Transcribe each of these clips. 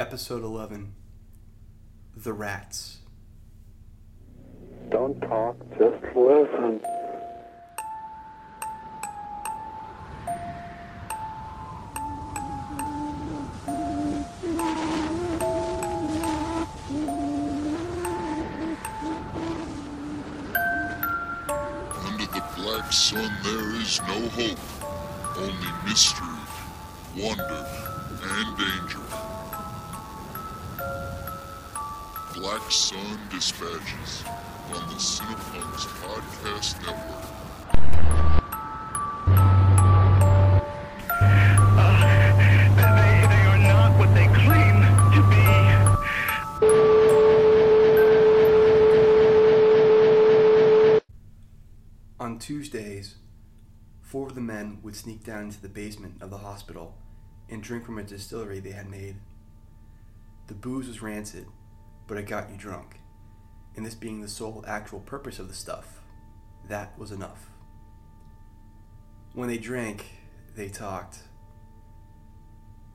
Episode 11 The Rats. Don't talk, just listen. Under the black sun there is no hope, only mystery, wonder, and danger. Black Sun Dispatches on the Cinepunks Podcast Network. They, they are not what they claim to be. On Tuesdays, four of the men would sneak down into the basement of the hospital and drink from a distillery they had made. The booze was rancid, but it got you drunk, and this being the sole actual purpose of the stuff, that was enough. When they drank, they talked.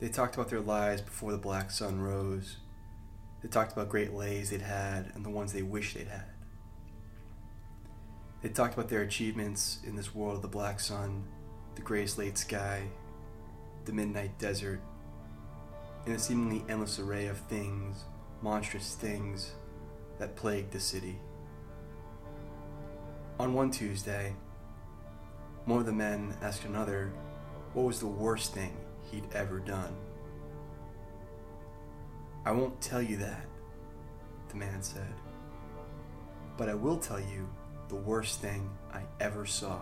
They talked about their lives before the black sun rose. They talked about great lays they'd had and the ones they wished they'd had. They talked about their achievements in this world of the black sun, the gray slate sky, the midnight desert, and a seemingly endless array of things, monstrous things, that plagued the city. On one Tuesday, one of the men asked another what was the worst thing he'd ever done. I won't tell you that, the man said, but I will tell you the worst thing I ever saw.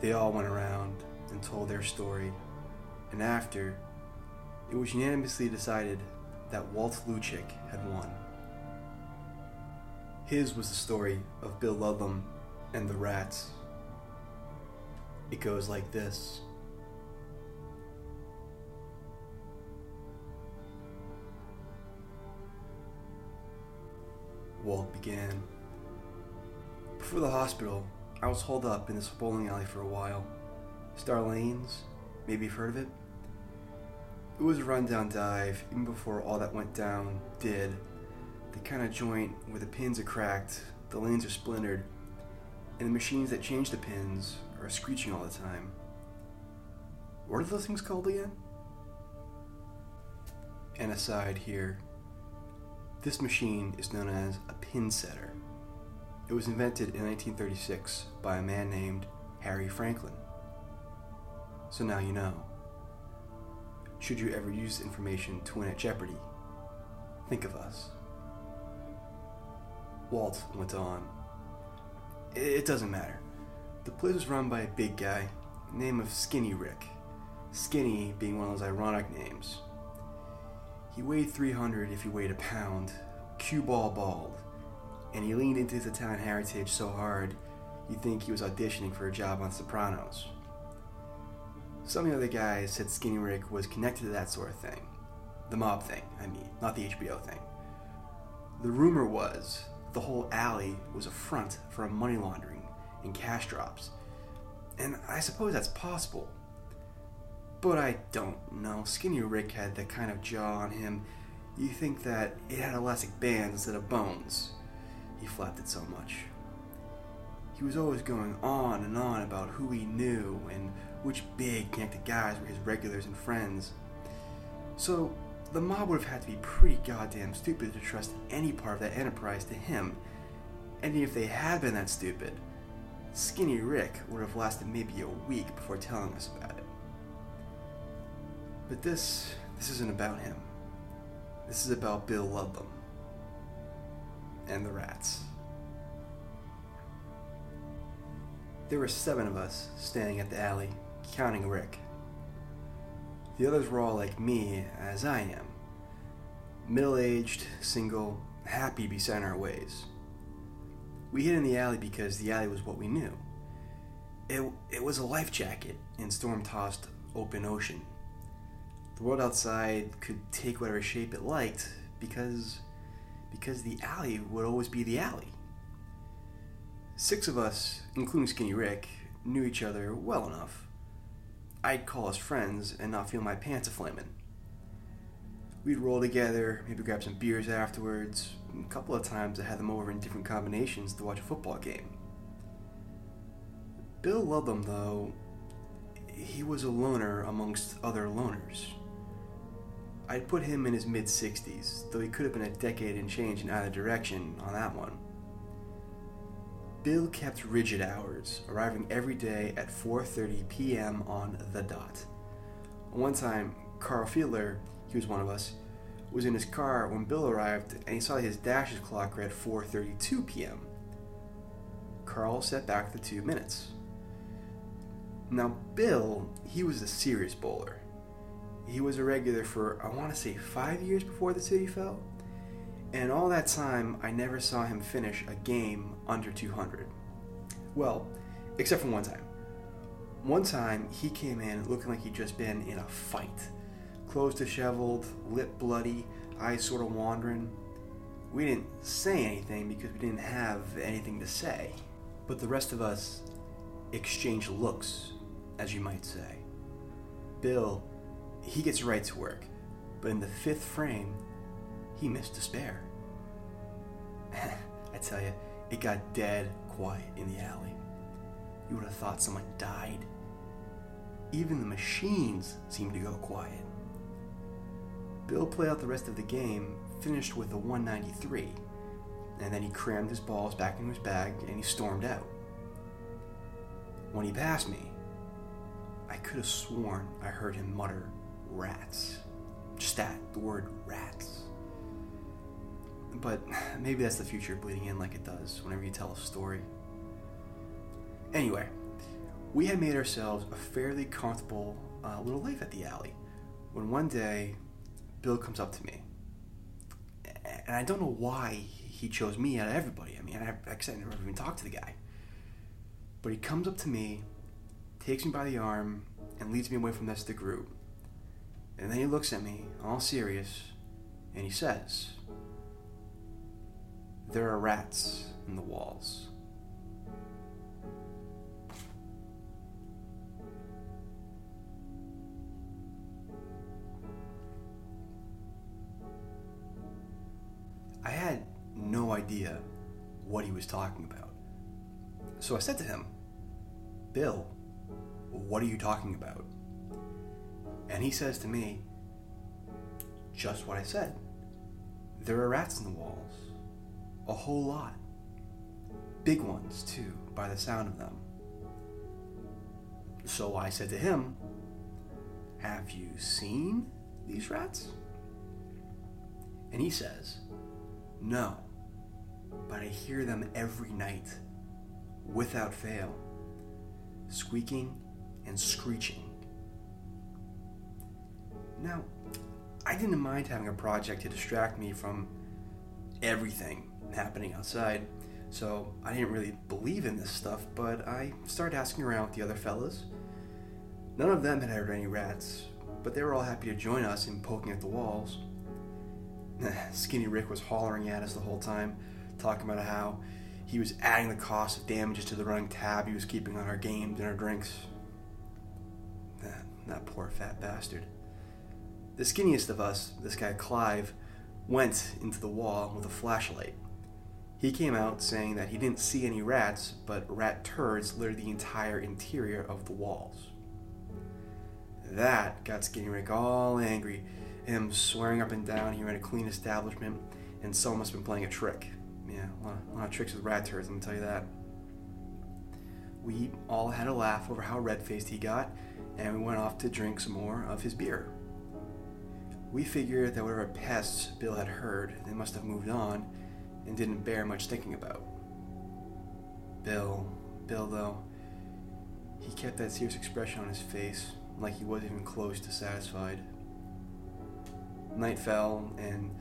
They all went around and told their story, and after, it was unanimously decided that Walt Luchik had won. His was the story of Bill Ludlum and the rats. It goes like this. Walt began. Before the hospital, I was holed up in this bowling alley for a while. Star Lanes, maybe you've heard of it? It was a rundown dive, even before all that went down did. The kind of joint where the pins are cracked, the lanes are splintered, and the machines that change the pins are screeching all the time. What are those things called again? And aside here, this machine is known as a pin setter. It was invented in 1936 by a man named Harry Franklin. So now you know. Should you ever use information to win at Jeopardy, think of us. Walt went on. It doesn't matter. The place was run by a big guy, name of Skinny Rick. Skinny being one of those ironic names. He weighed 300 if he weighed a pound, cue ball bald, and he leaned into his Italian heritage so hard you'd think he was auditioning for a job on Sopranos. Some of the other guys said Skinny Rick was connected to that sort of thing. The mob thing, I mean, not the HBO thing. The rumor was the whole alley was a front for money laundering and cash drops. And I suppose that's possible. But I don't know. Skinny Rick had the kind of jaw on him. You think that it had elastic bands instead of bones. He flapped it so much. He was always going on and on about who he knew and which big connected guys were his regulars and friends. So, the mob would have had to be pretty goddamn stupid to trust any part of that enterprise to him. And even if they had been that stupid, Skinny Rick would have lasted maybe a week before telling us about it. But this this isn't about him. This is about Bill Ludlum and the rats. There were seven of us standing at the alley, counting Rick. The others were all like me, as I am middle aged, single, happy beside our ways. We hid in the alley because the alley was what we knew. It, it was a life jacket in storm tossed open ocean. The world outside could take whatever shape it liked because because the alley would always be the alley. Six of us, including Skinny Rick, knew each other well enough. I'd call us friends and not feel my pants a flamin'. We'd roll together, maybe grab some beers afterwards. A couple of times I had them over in different combinations to watch a football game. Bill loved them though. He was a loner amongst other loners. I'd put him in his mid 60s, though he could have been a decade and change in either direction on that one. Bill kept rigid hours, arriving every day at 4:30 p.m. on the dot. One time, Carl Fiedler, he was one of us, was in his car when Bill arrived and he saw his dashes clock read 4:32 p.m. Carl set back the 2 minutes. Now, Bill, he was a serious bowler. He was a regular for, I want to say, five years before the city fell. And all that time, I never saw him finish a game under 200. Well, except for one time. One time, he came in looking like he'd just been in a fight. Clothes disheveled, lip bloody, eyes sort of wandering. We didn't say anything because we didn't have anything to say. But the rest of us exchanged looks, as you might say. Bill, he gets right to work, but in the fifth frame, he missed a spare. I tell you, it got dead quiet in the alley. You would have thought someone died. Even the machines seemed to go quiet. Bill played out the rest of the game, finished with a 193, and then he crammed his balls back into his bag and he stormed out. When he passed me, I could have sworn I heard him mutter, rats. Just that, the word rats. But maybe that's the future bleeding in like it does whenever you tell a story. Anyway, we had made ourselves a fairly comfortable uh, little life at the alley when one day Bill comes up to me. And I don't know why he chose me out of everybody. I mean, I, have I never even talked to the guy. But he comes up to me, takes me by the arm, and leads me away from of the group. And then he looks at me, all serious, and he says, There are rats in the walls. I had no idea what he was talking about. So I said to him, Bill, what are you talking about? And he says to me, just what I said. There are rats in the walls. A whole lot. Big ones, too, by the sound of them. So I said to him, Have you seen these rats? And he says, No, but I hear them every night, without fail, squeaking and screeching. Now, I didn't mind having a project to distract me from everything happening outside, so I didn't really believe in this stuff, but I started asking around with the other fellas. None of them had heard any rats, but they were all happy to join us in poking at the walls. Skinny Rick was hollering at us the whole time, talking about how he was adding the cost of damages to the running tab he was keeping on our games and our drinks. That, that poor fat bastard. The skinniest of us, this guy Clive, went into the wall with a flashlight. He came out saying that he didn't see any rats, but rat turds littered the entire interior of the walls. That got Skinny Rick all angry, him swearing up and down he ran a clean establishment, and someone must have been playing a trick. Yeah, a lot, a lot of tricks with rat turds, let me tell you that. We all had a laugh over how red faced he got, and we went off to drink some more of his beer. We figured that whatever pests Bill had heard, they must have moved on and didn't bear much thinking about. Bill, Bill though, he kept that serious expression on his face, like he wasn't even close to satisfied. Night fell, and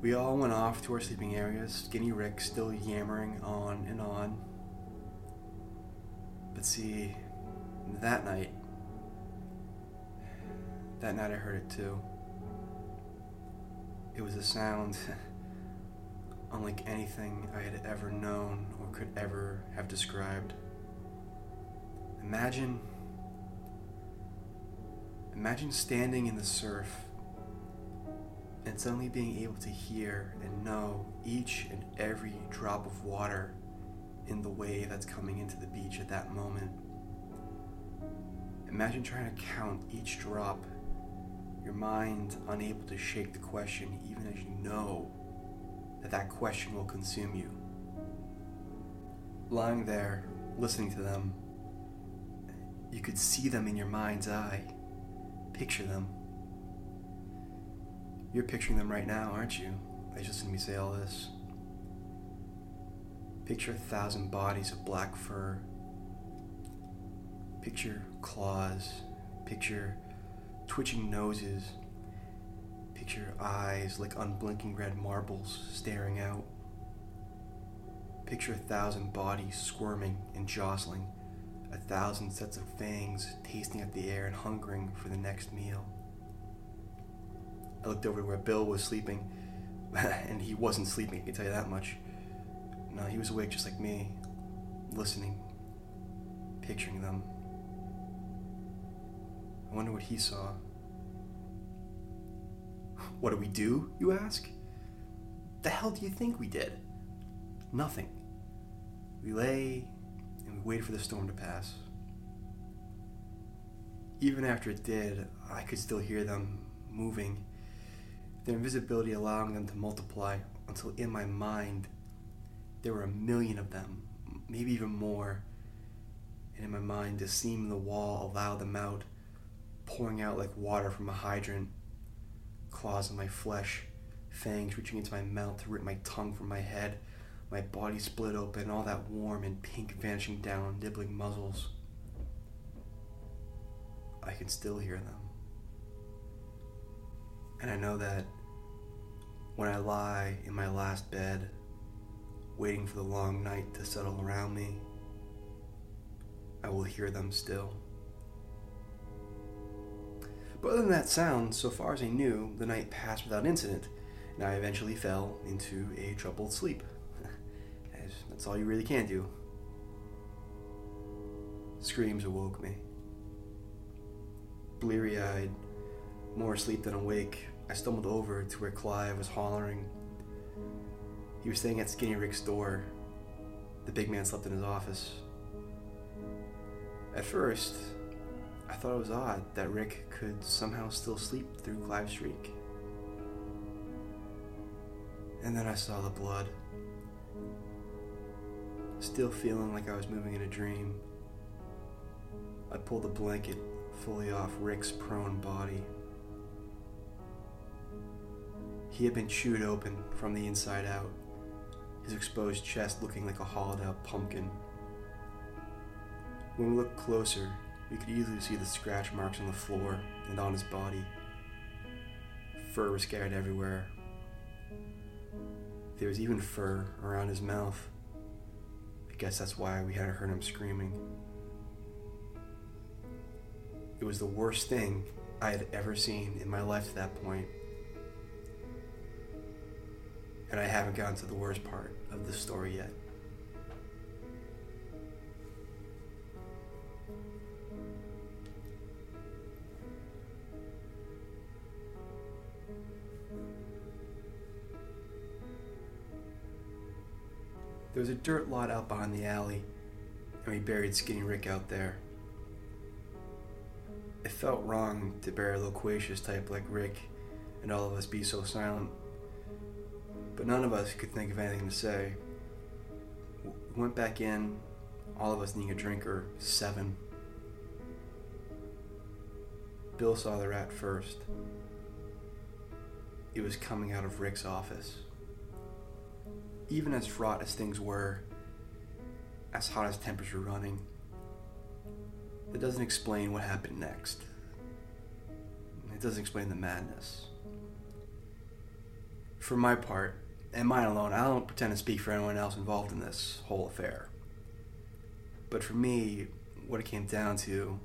we all went off to our sleeping areas, Skinny Rick still yammering on and on. But see, that night, that night I heard it too. It was a sound unlike anything I had ever known or could ever have described. Imagine imagine standing in the surf and suddenly being able to hear and know each and every drop of water in the wave that's coming into the beach at that moment. Imagine trying to count each drop, your mind unable to shake the question even as you know that that question will consume you. Lying there, listening to them, you could see them in your mind's eye. Picture them. You're picturing them right now, aren't you? I just to me say all this. Picture a thousand bodies of black fur. Picture claws. Picture twitching noses. Picture eyes like unblinking red marbles staring out. Picture a thousand bodies squirming and jostling, a thousand sets of fangs tasting at the air and hungering for the next meal. I looked over to where Bill was sleeping, and he wasn't sleeping, I can tell you that much. No, he was awake just like me, listening, picturing them. I wonder what he saw. What do we do, you ask? The hell do you think we did? Nothing. We lay and we waited for the storm to pass. Even after it did, I could still hear them moving, their invisibility allowing them to multiply until in my mind there were a million of them, maybe even more. And in my mind, the seam in the wall allowed them out, pouring out like water from a hydrant, claws in my flesh, fangs reaching into my mouth to rip my tongue from my head, my body split open, all that warm and pink vanishing down, nibbling muzzles. I can still hear them. And I know that when I lie in my last bed, waiting for the long night to settle around me, I will hear them still. But other than that sound, so far as I knew, the night passed without incident, and I eventually fell into a troubled sleep. That's all you really can do. Screams awoke me. Bleary eyed, more asleep than awake, I stumbled over to where Clive was hollering. He was staying at Skinny Rick's door. The big man slept in his office. At first, I thought it was odd that Rick could somehow still sleep through Clive's shriek. And then I saw the blood. Still feeling like I was moving in a dream, I pulled the blanket fully off Rick's prone body. He had been chewed open from the inside out, his exposed chest looking like a hollowed out pumpkin. When we looked closer, we could easily see the scratch marks on the floor and on his body. Fur was scattered everywhere. There was even fur around his mouth. I guess that's why we hadn't heard him screaming. It was the worst thing I had ever seen in my life to that point. And I haven't gotten to the worst part of the story yet. Was a dirt lot out behind the alley, and we buried Skinny Rick out there. It felt wrong to bury a loquacious type like Rick and all of us be so silent. But none of us could think of anything to say. We went back in, all of us needing a drink or seven. Bill saw the rat first. It was coming out of Rick's office. Even as fraught as things were, as hot as tempers were running, it doesn't explain what happened next. It doesn't explain the madness. For my part, and mine alone, I don't pretend to speak for anyone else involved in this whole affair. But for me, what it came down to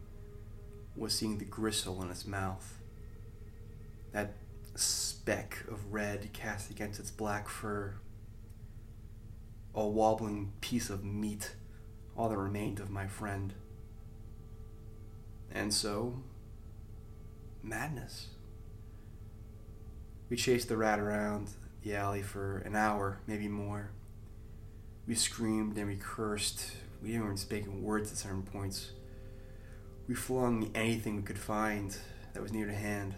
was seeing the gristle in its mouth. That speck of red cast against its black fur. A wobbling piece of meat, all that remained of my friend. And so, madness. We chased the rat around the alley for an hour, maybe more. We screamed and we cursed. We even speak words at certain points. We flung anything we could find that was near to hand.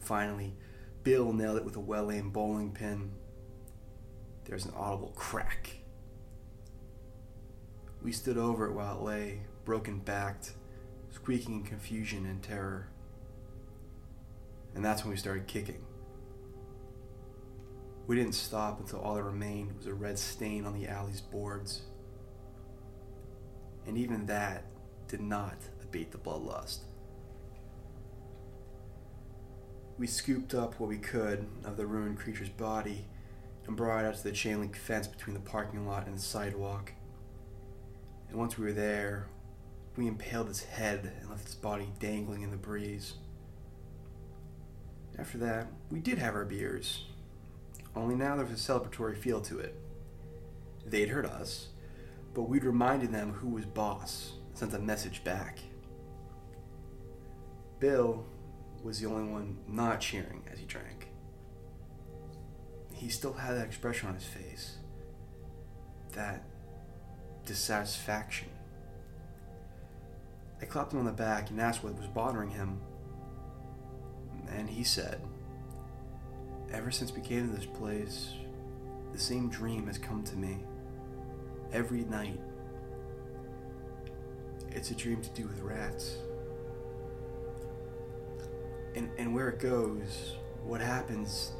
Finally, Bill nailed it with a well aimed bowling pin. There was an audible crack. We stood over it while it lay, broken backed, squeaking in confusion and terror. And that's when we started kicking. We didn't stop until all that remained was a red stain on the alley's boards. And even that did not abate the bloodlust. We scooped up what we could of the ruined creature's body and brought out to the chain link fence between the parking lot and the sidewalk. And once we were there, we impaled its head and left its body dangling in the breeze. After that, we did have our beers, only now there was a celebratory feel to it. They'd heard us, but we'd reminded them who was boss, sent a message back. Bill was the only one not cheering as he drank. He still had that expression on his face. That dissatisfaction. I clapped him on the back and asked what was bothering him. And he said, Ever since we came to this place, the same dream has come to me. Every night. It's a dream to do with rats. And, and where it goes, what happens.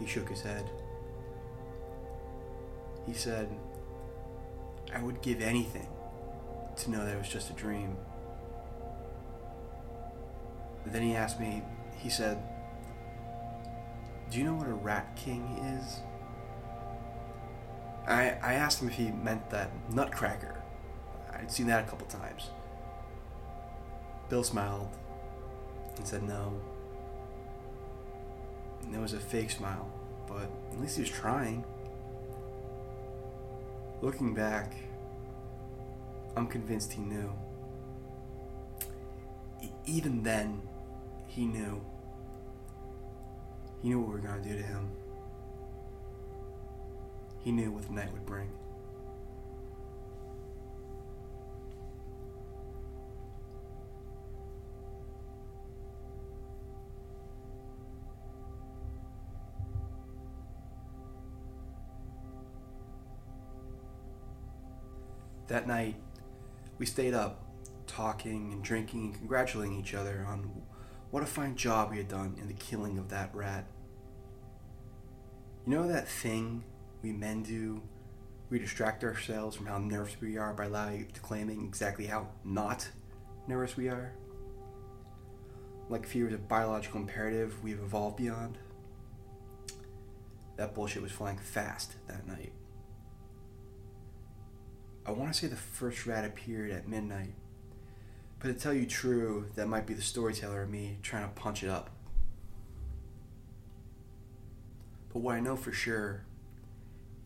He shook his head. He said, I would give anything to know that it was just a dream. But then he asked me, he said, Do you know what a rat king is? I, I asked him if he meant that nutcracker. I'd seen that a couple times. Bill smiled and said no. And it was a fake smile, but at least he was trying. Looking back, I'm convinced he knew. E- even then, he knew. He knew what we were going to do to him. He knew what the night would bring. That night, we stayed up, talking and drinking and congratulating each other on what a fine job we had done in the killing of that rat. You know that thing we men do? We distract ourselves from how nervous we are by loudly declaiming exactly how not nervous we are? Like fear is a biological imperative we've evolved beyond? That bullshit was flying fast that night. I want to say the first rat appeared at midnight, but to tell you true, that might be the storyteller in me trying to punch it up. But what I know for sure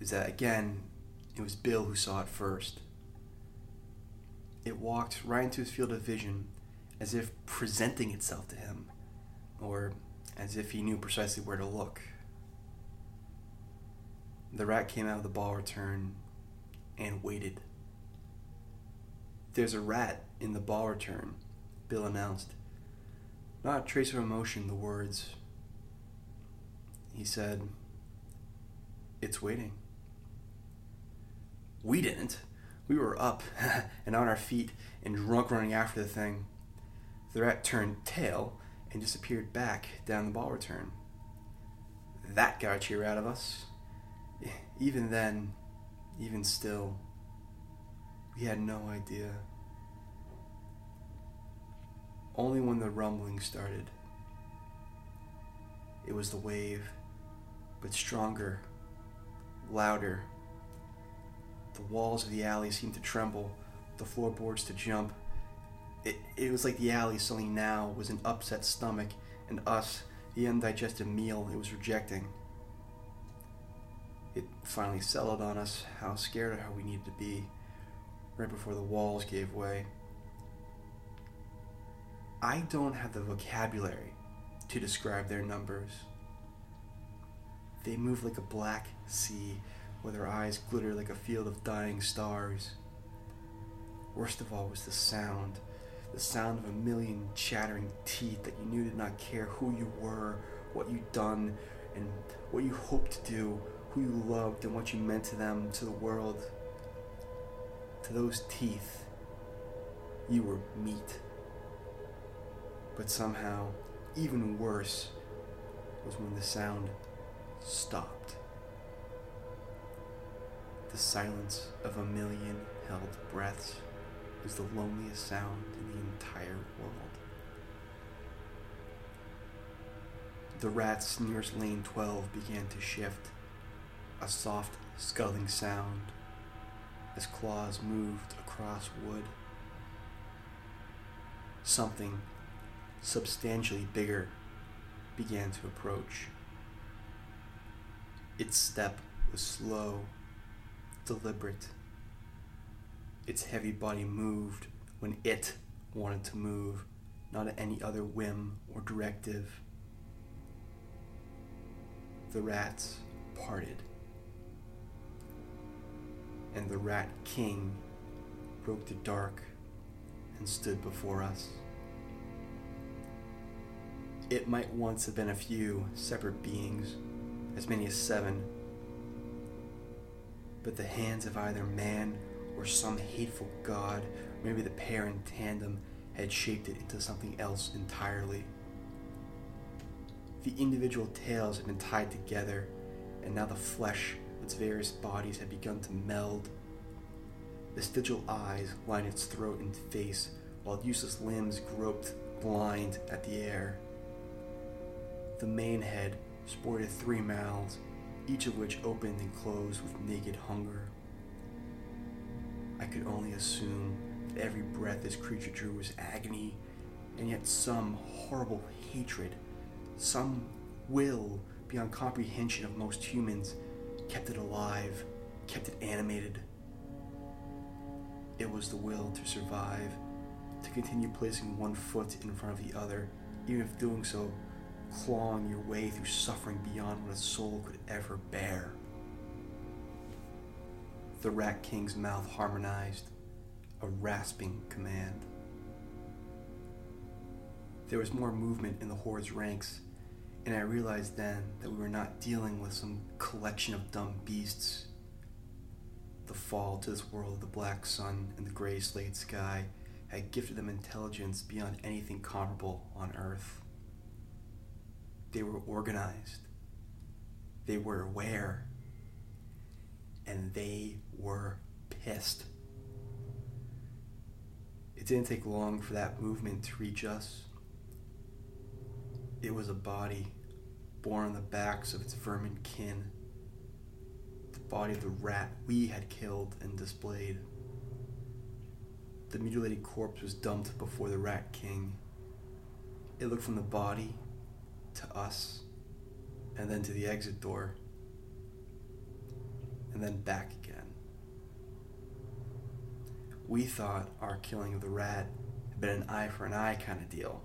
is that, again, it was Bill who saw it first. It walked right into his field of vision as if presenting itself to him, or as if he knew precisely where to look. The rat came out of the ball return and waited. There's a rat in the ball return, Bill announced. Not a trace of emotion, the words. He said, It's waiting. We didn't. We were up and on our feet and drunk running after the thing. The rat turned tail and disappeared back down the ball return. That got a cheer out of us. Even then, even still, we had no idea. Only when the rumbling started. It was the wave, but stronger, louder. The walls of the alley seemed to tremble, the floorboards to jump. It, it was like the alley suddenly now was an upset stomach, and us, the undigested meal it was rejecting. It finally settled on us how scared how we needed to be right before the walls gave way. I don't have the vocabulary to describe their numbers. They move like a black sea, where their eyes glitter like a field of dying stars. Worst of all was the sound the sound of a million chattering teeth that you knew did not care who you were, what you'd done, and what you hoped to do, who you loved, and what you meant to them, to the world. To those teeth, you were meat. But somehow, even worse was when the sound stopped. The silence of a million held breaths was the loneliest sound in the entire world. The rats nearest lane 12 began to shift, a soft, scuttling sound as claws moved across wood. Something substantially bigger began to approach. Its step was slow, deliberate. Its heavy body moved when it wanted to move, not at any other whim or directive. The rats parted, and the Rat King broke the dark and stood before us. It might once have been a few separate beings, as many as seven, but the hands of either man or some hateful god, maybe the pair in tandem, had shaped it into something else entirely. The individual tails had been tied together, and now the flesh its various bodies had begun to meld. Vestigial eyes lined its throat and face, while useless limbs groped blind at the air. The main head sported three mouths, each of which opened and closed with naked hunger. I could only assume that every breath this creature drew was agony, and yet some horrible hatred, some will beyond comprehension of most humans, kept it alive, kept it animated. It was the will to survive, to continue placing one foot in front of the other, even if doing so, clawing your way through suffering beyond what a soul could ever bear. The Rat King's mouth harmonized, a rasping command. There was more movement in the Horde's ranks, and I realized then that we were not dealing with some collection of dumb beasts. The fall to this world of the black sun and the gray slate sky had gifted them intelligence beyond anything comparable on Earth. They were organized. They were aware. And they were pissed. It didn't take long for that movement to reach us. It was a body born on the backs of its vermin kin. The body of the rat we had killed and displayed. The mutilated corpse was dumped before the Rat King. It looked from the body to us, and then to the exit door, and then back again. We thought our killing of the rat had been an eye for an eye kind of deal.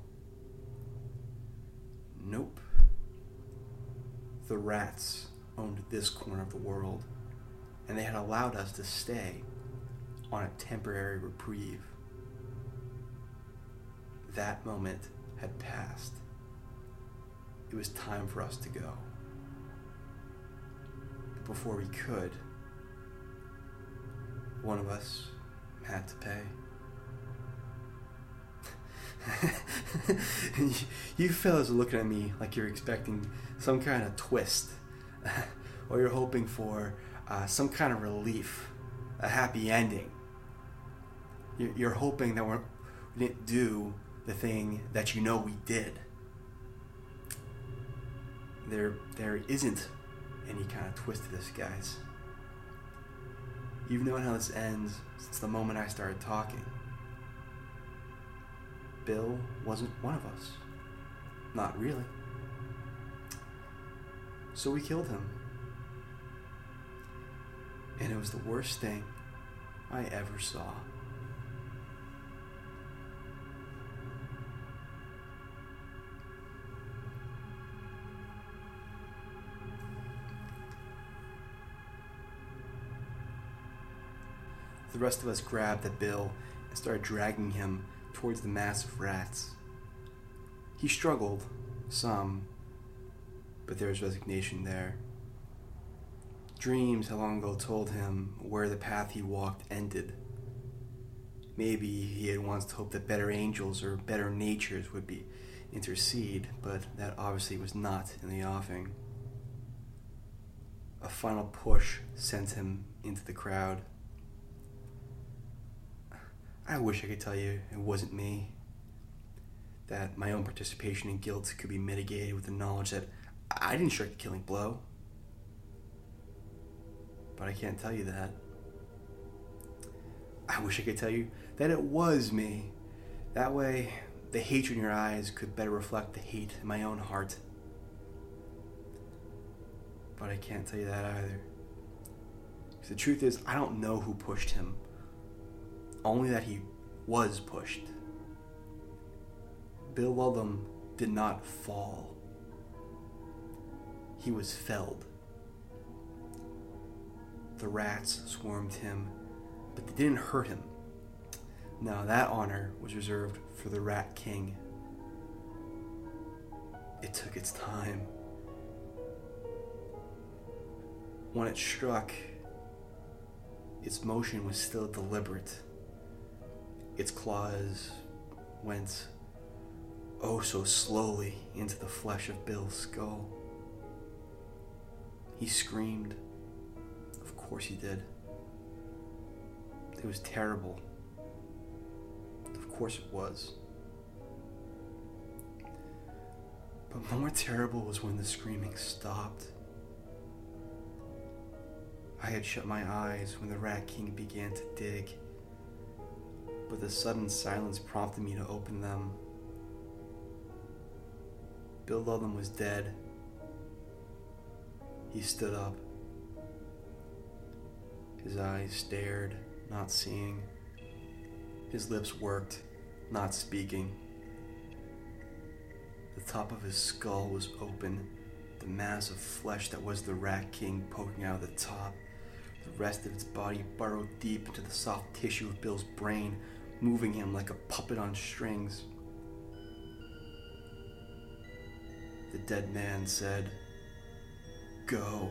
Nope. The rats owned this corner of the world, and they had allowed us to stay on a temporary reprieve. That moment had passed. It was time for us to go. But before we could, one of us had to pay. you fellas are looking at me like you're expecting some kind of twist, or you're hoping for uh, some kind of relief, a happy ending. You're, hoping that we're, we didn't do the thing that you know we did. There, there isn't any kind of twist to this, guys. You've known how this ends since the moment I started talking. Bill wasn't one of us. Not really. So we killed him. And it was the worst thing I ever saw. The rest of us grabbed the Bill and started dragging him towards the mass of rats. He struggled, some, but there was resignation there. Dreams had long ago told him where the path he walked ended. Maybe he had once hoped that better angels or better natures would be intercede, but that obviously was not in the offing. A final push sent him into the crowd. I wish I could tell you it wasn't me. That my own participation in guilt could be mitigated with the knowledge that I didn't strike the killing blow. But I can't tell you that. I wish I could tell you that it was me. That way, the hatred in your eyes could better reflect the hate in my own heart. But I can't tell you that either. 'Cause the truth is, I don't know who pushed him, only that he was pushed. Bill Weldon did not fall, he was felled. The rats swarmed him, but they didn't hurt him. Now, that honor was reserved for the Rat King. It took its time. When it struck, its motion was still deliberate. Its claws went oh so slowly into the flesh of Bill's skull. He screamed. Of course he did. It was terrible. Of course it was. But more terrible was when the screaming stopped. I had shut my eyes when the Rat King began to dig, but the sudden silence prompted me to open them. Bill Ludlam was dead. He stood up. His eyes stared, not seeing. His lips worked, not speaking. The top of his skull was open, the mass of flesh that was the Rat King poking out of the top. The rest of its body burrowed deep into the soft tissue of Bill's brain, moving him like a puppet on strings. The dead man said, Go.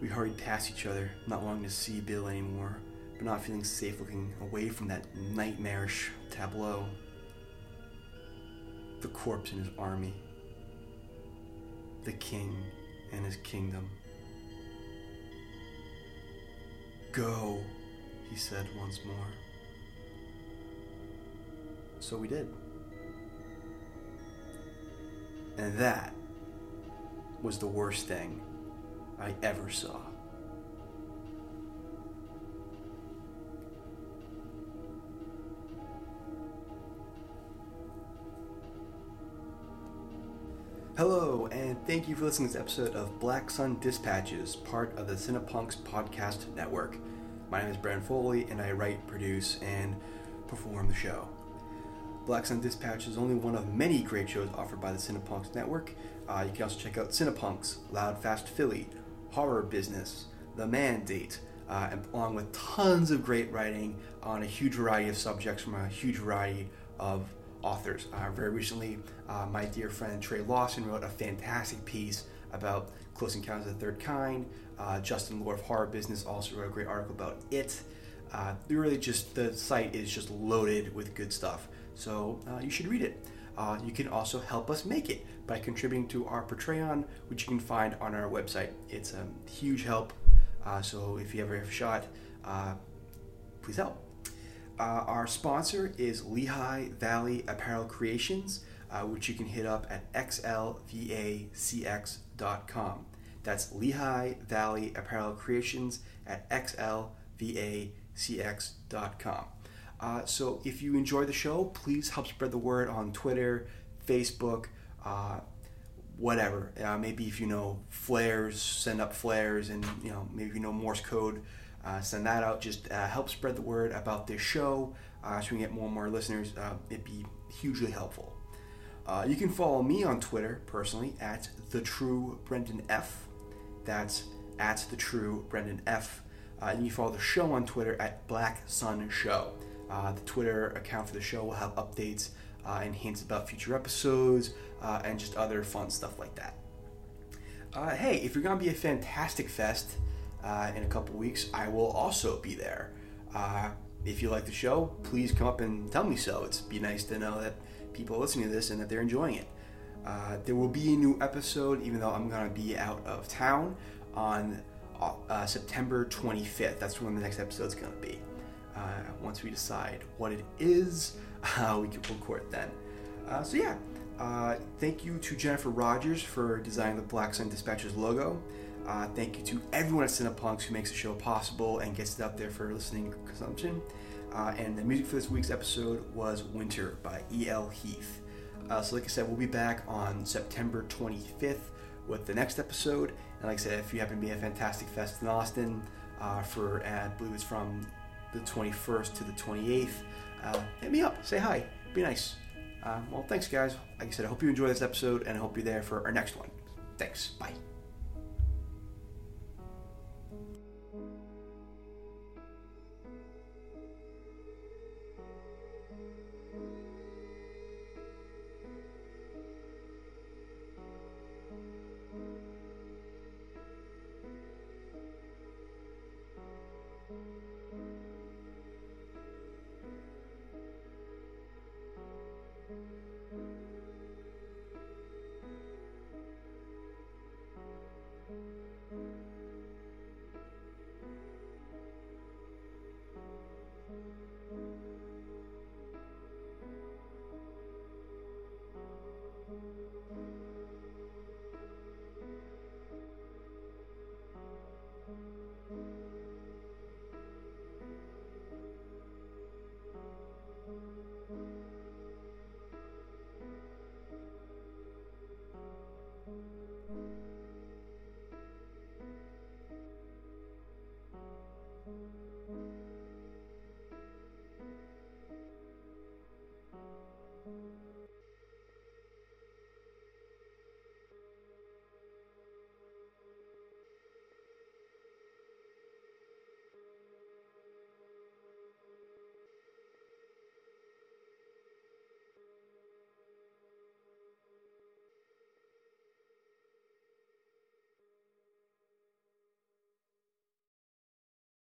We hurried past each other, not wanting to see Bill anymore, but not feeling safe looking away from that nightmarish tableau. The corpse and his army, the king and his kingdom. Go, he said once more. So we did. And that was the worst thing I ever saw. Hello, and thank you for listening to this episode of Black Sun Dispatches, part of the Cinepunks Podcast Network. My name is Brendan Foley, and I write, produce, and perform the show. Black Sun Dispatch is only one of many great shows offered by the Cinepunks Network. Uh, you can also check out Cinepunks, Loud Fast Philly, Horror Business, The Mandate, uh, and along with tons of great writing on a huge variety of subjects from a huge variety of authors. Uh, very recently, uh, my dear friend Trey Lawson wrote a fantastic piece about Close Encounters of the Third Kind. Uh, Justin Lore of Horror Business also wrote a great article about it. Uh, really, just the site is just loaded with good stuff. So uh, you should read it. Uh, you can also help us make it by contributing to our Patreon, which you can find on our website. It's a huge help. Uh, so if you ever have a shot, uh, please help. Uh, our sponsor is Lehigh Valley Apparel Creations, uh, which you can hit up at xlvacx.com. That's Lehigh Valley Apparel Creations at xlvacx.com. Uh, so if you enjoy the show, please help spread the word on Twitter, Facebook, uh, whatever. Uh, maybe if you know flares, send up flares, and you know maybe you know Morse code, uh, send that out. Just uh, help spread the word about this show, uh, so we can get more and more listeners. It'd be hugely helpful. You can follow me on Twitter personally at the True Brendan F. That's at the True Brendan F. Uh, and you follow the show on Twitter at Black Sun Show. Uh, the Twitter account for the show will have updates uh, and hints about future episodes uh, and just other fun stuff like that. Uh, hey, if you're going to be a Fantastic Fest uh, in a couple weeks, I will also be there. Uh, if you like the show, please come up and tell me so. It's be nice to know that people are listening to this and that they're enjoying it. There will be a new episode, even though I'm going to be out of town on September 25th. That's when the next episode is going to be. Uh, once we decide what it is, uh, we can record it then. Uh, so yeah, uh, thank you to Jennifer Rogers for designing the Black Sun Dispatchers logo. Uh, thank you to everyone at Cinepunx who makes the show possible and gets it out there for listening consumption. Uh, and the music for this week's episode was Winter by E.L. Heath. So, like I said, we'll be back on September 25th with the next episode. And like I said, if you happen to be at Fantastic Fest in Austin for, I believe it's from the 21st to the 28th, uh, hit me up, say hi, be nice. Uh, well, thanks, guys. Like I said, I hope you enjoy this episode and I hope you're there for our next one. Thanks. Bye.